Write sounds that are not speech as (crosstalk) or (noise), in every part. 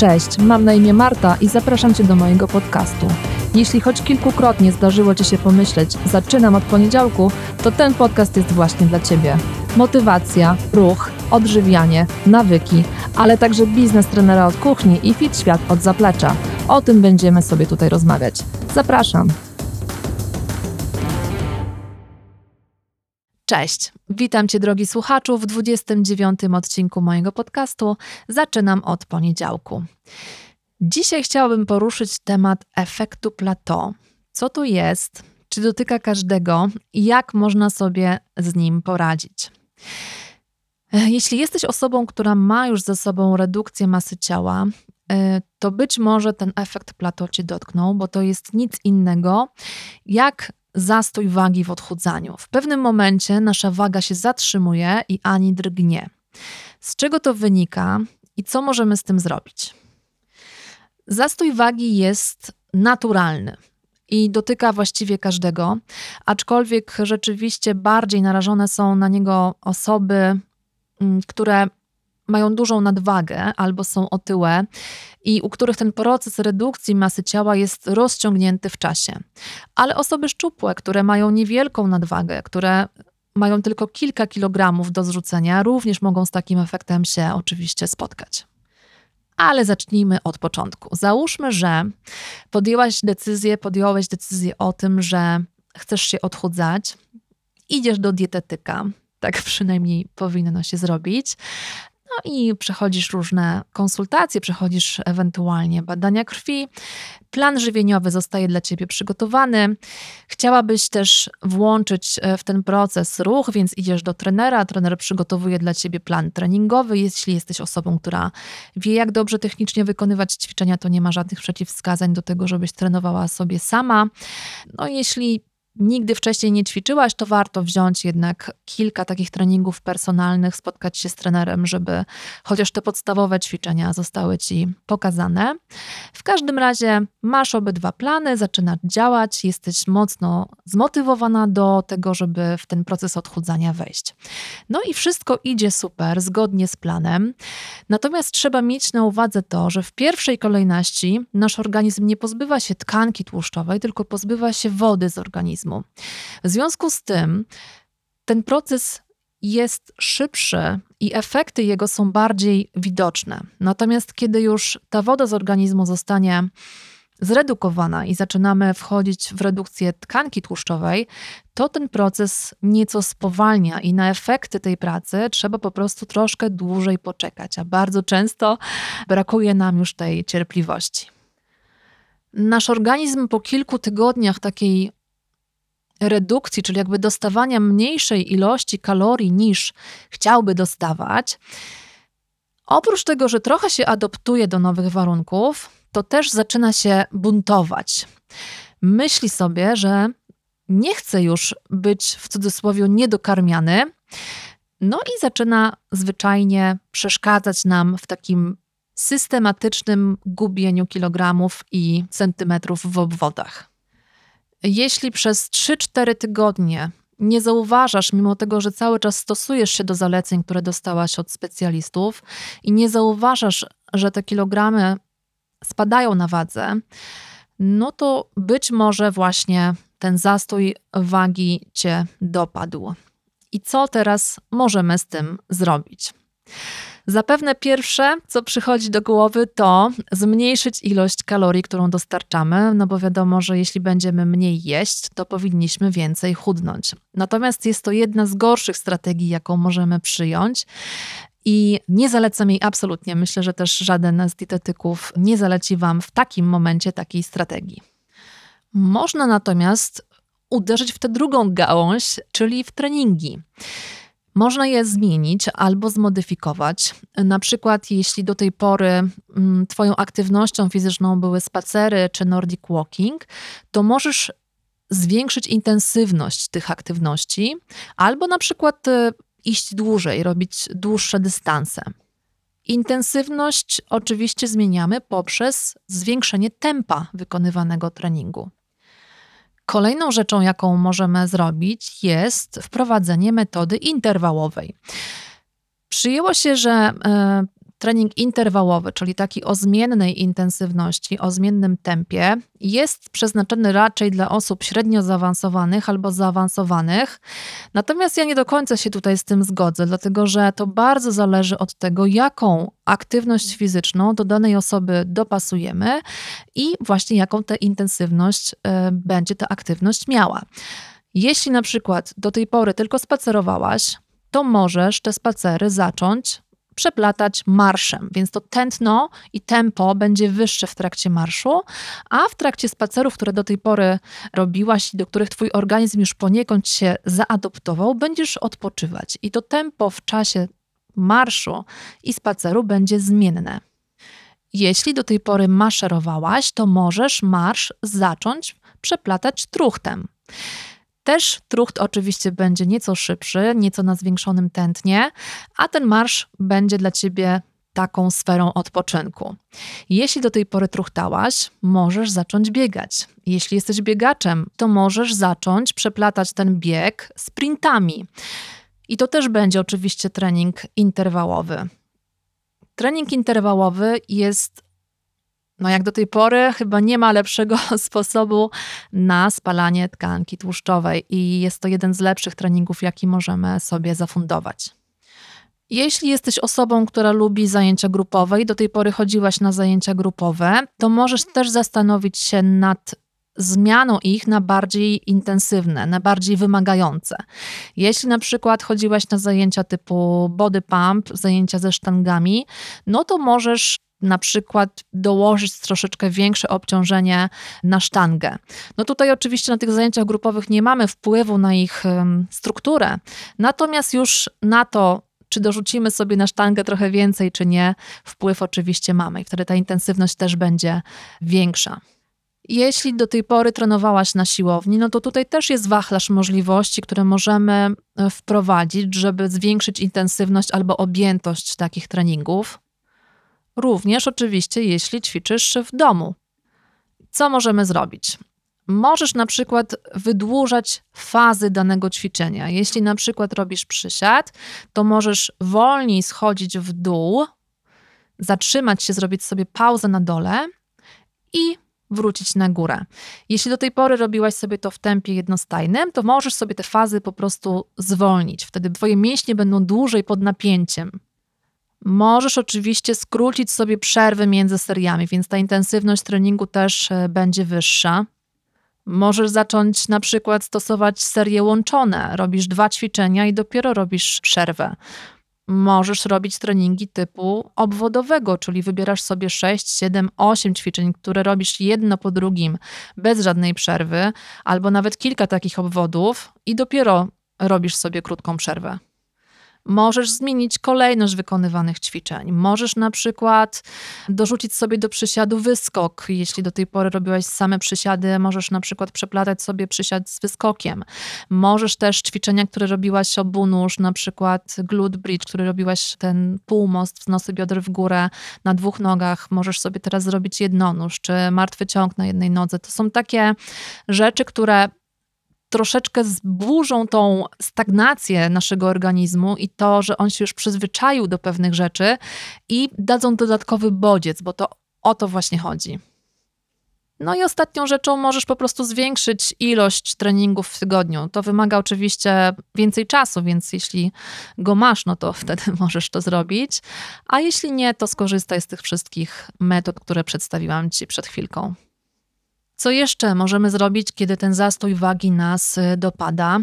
Cześć, mam na imię Marta i zapraszam Cię do mojego podcastu. Jeśli choć kilkukrotnie zdarzyło Ci się pomyśleć, zaczynam od poniedziałku, to ten podcast jest właśnie dla Ciebie. Motywacja, ruch, odżywianie, nawyki, ale także biznes trenera od kuchni i fit świat od zaplecza. O tym będziemy sobie tutaj rozmawiać. Zapraszam. Cześć, witam Cię drogi słuchaczu w 29 odcinku mojego podcastu. Zaczynam od poniedziałku. Dzisiaj chciałabym poruszyć temat efektu plateau. Co to jest, czy dotyka każdego i jak można sobie z nim poradzić. Jeśli jesteś osobą, która ma już ze sobą redukcję masy ciała, e, to być może ten efekt plateau Cię dotknął, bo to jest nic innego jak zastój wagi w odchudzaniu. W pewnym momencie nasza waga się zatrzymuje i ani drgnie. Z czego to wynika i co możemy z tym zrobić? Zastój wagi jest naturalny i dotyka właściwie każdego, aczkolwiek rzeczywiście bardziej narażone są na niego osoby, mm, które mają dużą nadwagę albo są otyłe i u których ten proces redukcji masy ciała jest rozciągnięty w czasie. Ale osoby szczupłe, które mają niewielką nadwagę, które mają tylko kilka kilogramów do zrzucenia, również mogą z takim efektem się oczywiście spotkać. Ale zacznijmy od początku. Załóżmy, że podjęłaś decyzję, podjąłeś decyzję o tym, że chcesz się odchudzać, idziesz do dietetyka, tak przynajmniej powinno się zrobić. I przechodzisz różne konsultacje, przechodzisz ewentualnie badania krwi. Plan żywieniowy zostaje dla ciebie przygotowany. Chciałabyś też włączyć e, w ten proces ruch, więc idziesz do trenera. Trener przygotowuje dla ciebie plan treningowy. Jeśli jesteś osobą, która wie, jak dobrze technicznie wykonywać ćwiczenia, to nie ma żadnych przeciwwskazań do tego, żebyś trenowała sobie sama. No, jeśli nigdy wcześniej nie ćwiczyłaś, to warto wziąć jednak kilka takich treningów personalnych, spotkać się z trenerem, żeby chociaż te podstawowe ćwiczenia zostały ci pokazane. W każdym razie masz obydwa plany, zaczynasz działać, jesteś mocno zmotywowana do tego, żeby w ten proces odchudzania wejść. No i wszystko idzie super, zgodnie z planem. Natomiast trzeba mieć na uwadze to, że w pierwszej kolejności nasz organizm nie pozbywa się tkanki tłuszczowej, tylko pozbywa się wody z organizmu organizmu. W związku z tym ten proces jest szybszy i efekty jego są bardziej widoczne. Natomiast kiedy już ta woda z organizmu zostanie zredukowana i zaczynamy wchodzić w redukcję tkanki tłuszczowej, to ten proces nieco spowalnia i na efekty tej pracy trzeba po prostu troszkę dłużej poczekać, a bardzo często brakuje nam już tej cierpliwości. Nasz organizm po kilku tygodniach takiej redukcji, czyli jakby dostawania mniejszej ilości kalorii niż chciałby dostawać, oprócz tego, że trochę się adoptuje do nowych warunków, to też zaczyna się buntować. Myśli sobie, że nie chce już być w cudzysłowie niedokarmiany, no i zaczyna zwyczajnie przeszkadzać nam w takim systematycznym gubieniu kilogramów i centymetrów w obwodach. Jeśli przez 3-4 tygodnie nie zauważasz, mimo tego, że cały czas stosujesz się do zaleceń, które dostałaś od specjalistów, i nie zauważasz, że te kilogramy spadają na wadze, no to być może właśnie ten zastój wagi cię dopadł. I co teraz możemy z tym zrobić? Zapewne pierwsze, co przychodzi do głowy, to zmniejszyć ilość kalorii, którą dostarczamy, no bo wiadomo, że jeśli będziemy mniej jeść, to powinniśmy więcej chudnąć. Natomiast jest to jedna z gorszych strategii, jaką możemy przyjąć. I nie zalecam jej absolutnie. Myślę, że też żaden z dietetyków nie zaleci Wam w takim momencie takiej strategii. Można natomiast uderzyć w tę drugą gałąź, czyli w treningi. Można je zmienić albo zmodyfikować. Na przykład, jeśli do tej pory mm, Twoją aktywnością fizyczną były spacery czy Nordic Walking, to możesz zwiększyć intensywność tych aktywności, albo na przykład e, iść dłużej, robić dłuższe dystanse. Intensywność oczywiście zmieniamy poprzez zwiększenie tempa wykonywanego treningu. Kolejną rzeczą, jaką możemy zrobić, jest wprowadzenie metody interwałowej. Przyjęło się, że e, trening interwałowy, czyli taki o zmiennej intensywności, o zmiennym tempie, jest przeznaczony raczej dla osób średnio zaawansowanych albo zaawansowanych. Natomiast ja nie do końca się tutaj z tym zgodzę, dlatego że to bardzo zależy od tego, jaką aktywność fizyczną do danej osoby dopasujemy i właśnie jaką tę intensywność y, będzie ta aktywność miała. Jeśli na przykład do tej pory tylko spacerowałaś, to możesz te spacery zacząć przeplatać marszem, więc to tętno i tempo będzie wyższe w trakcie marszu, a w trakcie spacerów, które do tej pory robiłaś i do których twój organizm już poniekąd się zaadoptował, będziesz odpoczywać i to tempo w czasie marszu i spaceru będzie zmienne. Jeśli do tej pory maszerowałaś, to możesz marsz zacząć przeplatać truchtem. Też trucht oczywiście będzie nieco szybszy, nieco na zwiększonym tętnie, a ten marsz będzie dla ciebie taką sferą odpoczynku. Jeśli do tej pory truchtałaś, możesz zacząć biegać. Jeśli jesteś biegaczem, to możesz zacząć przeplatać ten bieg sprintami. I to też będzie oczywiście trening interwałowy. Trening interwałowy jest no jak do tej pory chyba nie ma lepszego (laughs) sposobu na spalanie tkanki tłuszczowej i jest to jeden z lepszych treningów, jaki możemy sobie zafundować. Jeśli jesteś osobą, która lubi zajęcia grupowe i do tej pory chodziłaś na zajęcia grupowe, to możesz też zastanowić się nad zmianą ich na bardziej intensywne, na bardziej wymagające. Jeśli na przykład chodziłaś na zajęcia typu body pump, zajęcia ze sztangami, no to możesz na przykład dołożyć troszeczkę większe obciążenie na sztangę. No tutaj oczywiście na tych zajęciach grupowych nie mamy wpływu na ich strukturę, natomiast już na to, czy dorzucimy sobie na sztangę trochę więcej, czy nie, wpływ oczywiście mamy i wtedy ta intensywność też będzie większa. Jeśli do tej pory trenowałaś na siłowni, no to tutaj też jest wachlarz możliwości, które możemy e, wprowadzić, żeby zwiększyć intensywność albo objętość takich treningów. Również oczywiście, jeśli ćwiczysz w domu. Co możemy zrobić? Możesz na przykład wydłużać fazy danego ćwiczenia. Jeśli na przykład robisz przysiad, to możesz wolniej schodzić w dół, zatrzymać się, zrobić sobie pauzę na dole i wrócić na górę. Jeśli do tej pory robiłaś sobie to w tempie jednostajnym, to możesz sobie te fazy po prostu zwolnić. Wtedy twoje mięśnie będą dłużej pod napięciem. Możesz oczywiście skrócić sobie przerwy między seriami, więc ta intensywność treningu też e, będzie wyższa. Możesz zacząć na przykład stosować serie łączone. Robisz dwa ćwiczenia i dopiero robisz przerwę. Możesz robić treningi typu obwodowego, czyli wybierasz sobie 6, 7, 8 ćwiczeń, które robisz jedno po drugim, bez żadnej przerwy, albo nawet kilka takich obwodów i dopiero robisz sobie krótką przerwę. Możesz zmienić kolejność wykonywanych ćwiczeń. Możesz na przykład dorzucić sobie do przysiadu wyskok. Jeśli do tej pory robiłaś same przysiady, możesz na przykład przeplatać sobie przysiad z wyskokiem. Możesz też ćwiczenia, które robiłaś obunóż, na przykład glute bridge, który robiłaś ten półmost, wznosy bioder w górę na dwóch nogach, możesz sobie teraz zrobić jednonóż, czy martwy ciąg na jednej nodze. To są takie rzeczy, które troszeczkę zburzą tą stagnację naszego organizmu i to, że on się już przyzwyczaił do pewnych rzeczy i dadzą dodatkowy bodziec, bo to o to właśnie chodzi. No i ostatnią rzeczą możesz po prostu zwiększyć ilość treningów w tygodniu. To wymaga oczywiście więcej czasu, więc jeśli go masz, no to (laughs) wtedy możesz to zrobić. A jeśli nie, to skorzystaj z tych wszystkich metod, które przedstawiłam Ci przed chwilką. Co jeszcze możemy zrobić, kiedy ten zastój wagi nas y, dopada?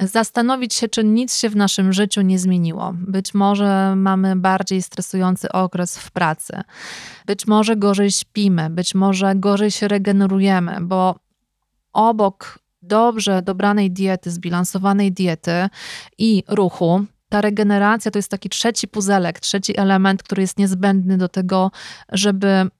Zastanowić się, czy nic się w naszym życiu nie zmieniło. Być może mamy bardziej stresujący okres w pracy, być może gorzej śpimy, być może gorzej się regenerujemy, bo obok dobrze dobranej diety, zbilansowanej diety i ruchu, ta regeneracja to jest taki trzeci puzelek, trzeci element, który jest niezbędny do tego, żeby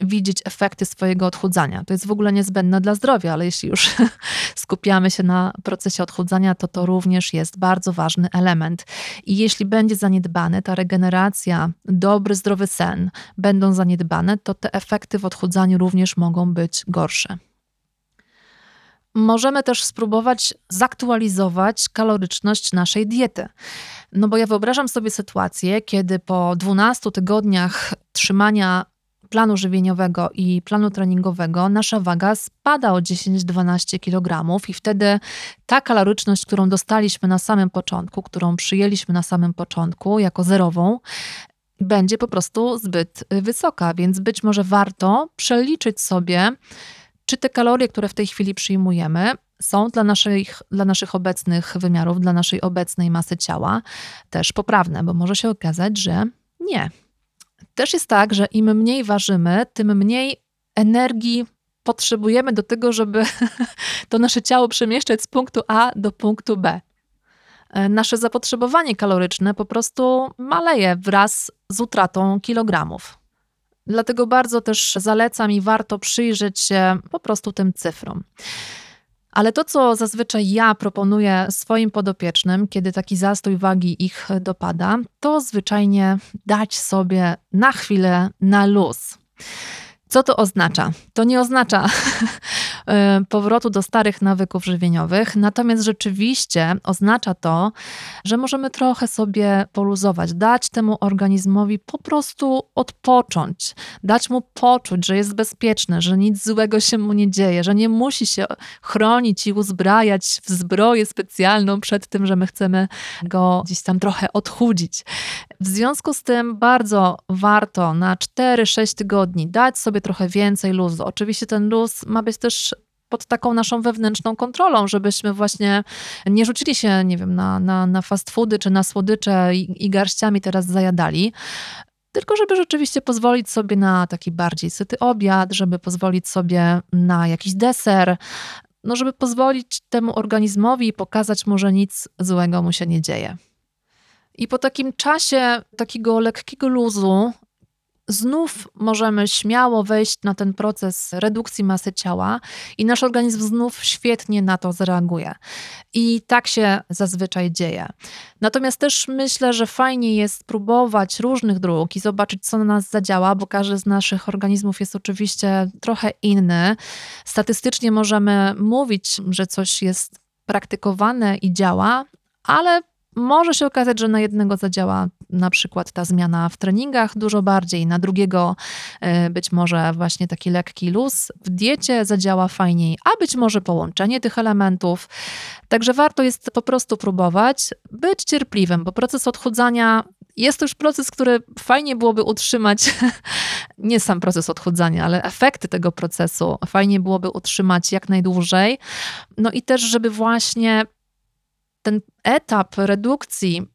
widzieć efekty swojego odchudzania. To jest w ogóle niezbędne dla zdrowia, ale jeśli już (laughs) skupiamy się na procesie odchudzania, to to również jest bardzo ważny element. I jeśli będzie zaniedbany, ta regeneracja, dobry, zdrowy sen będą zaniedbane, to te efekty w odchudzaniu również mogą być gorsze. możemy też spróbować zaktualizować kaloryczność naszej diety. No bo ja wyobrażam sobie sytuację, kiedy po 12 tygodniach trzymania planu żywieniowego i planu treningowego nasza waga spada o 10-12 kg i wtedy ta kaloryczność, którą dostaliśmy na samym początku, którą przyjęliśmy na samym początku jako zerową, będzie po prostu zbyt wysoka, więc być może warto przeliczyć sobie, czy te kalorie, które w tej chwili przyjmujemy, są dla naszych, dla naszych obecnych wymiarów, dla naszej obecnej masy ciała też poprawne, bo może się okazać, że nie. Też jest tak, że im mniej ważymy, tym mniej energii potrzebujemy do tego, żeby (laughs) to nasze ciało przemieszczać z punktu A do punktu B. E, nasze zapotrzebowanie kaloryczne po prostu maleje wraz z utratą kilogramów. Dlatego bardzo też zalecam i warto przyjrzeć się po prostu tym cyfrom. Ale to, co zazwyczaj ja proponuję swoim podopiecznym, kiedy taki zastój wagi ich dopada, to zwyczajnie dać sobie na chwilę na luz. Co to oznacza? To nie oznacza (laughs) powrotu do starych nawyków żywieniowych, natomiast rzeczywiście oznacza to, że możemy trochę sobie poluzować, dać temu organizmowi po prostu odpocząć, dać mu poczuć, że jest bezpieczny, że nic złego się mu nie dzieje, że nie musi się chronić i uzbrajać w zbroję specjalną przed tym, że my chcemy go gdzieś tam trochę odchudzić. W związku z tym bardzo warto na 4-6 tygodni dać sobie trochę więcej luzu. Oczywiście ten luz ma być też pod taką naszą wewnętrzną kontrolą, żebyśmy właśnie nie rzucili się, nie wiem, na, na, na fast foody czy na słodycze i, i garściami teraz zajadali, tylko żeby rzeczywiście pozwolić sobie na taki bardziej syty obiad, żeby pozwolić sobie na jakiś deser, no żeby pozwolić temu organizmowi pokazać mu, że nic złego mu się nie dzieje. I po takim czasie takiego lekkiego luzu znów możemy śmiało wejść na ten proces redukcji masy ciała i nasz organizm znów świetnie na to zareaguje. I tak się zazwyczaj dzieje. Natomiast też myślę, że fajnie jest próbować różnych dróg i zobaczyć, co na nas zadziała, bo każdy z naszych organizmów jest oczywiście trochę inny. Statystycznie możemy mówić, że coś jest praktykowane i działa, ale może się okazać, że na jednego zadziała na przykład ta zmiana w treningach dużo bardziej, na drugiego e, być może właśnie taki lekki luz w diecie zadziała fajniej, a być może połączenie tych elementów. Także warto jest po prostu próbować, być cierpliwym, bo proces odchudzania jest to już proces, który fajnie byłoby utrzymać, (laughs) nie sam proces odchudzania, ale efekty tego procesu fajnie byłoby utrzymać jak najdłużej. No i też, żeby właśnie ten etap redukcji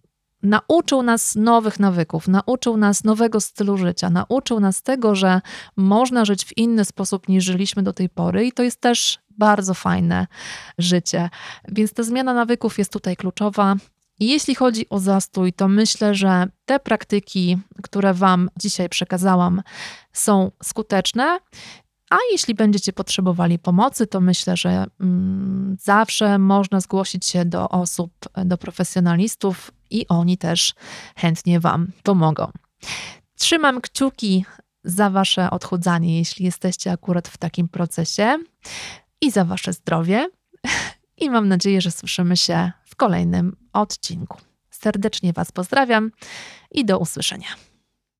nauczył nas nowych nawyków, nauczył nas nowego stylu życia, nauczył nas tego, że można żyć w inny sposób niż żyliśmy do tej pory i to jest też bardzo fajne życie. Więc ta zmiana nawyków jest tutaj kluczowa. Jeśli chodzi o zastój, to myślę, że te praktyki, które Wam dzisiaj przekazałam, są skuteczne. A jeśli będziecie potrzebowali pomocy, to myślę, że mm, zawsze można zgłosić się do osób, do profesjonalistów i oni też chętnie Wam pomogą. Trzymam kciuki za Wasze odchudzanie, jeśli jesteście akurat w takim procesie, i za Wasze zdrowie. (laughs) I mam nadzieję, że słyszymy się w kolejnym odcinku. Serdecznie Was pozdrawiam i do usłyszenia.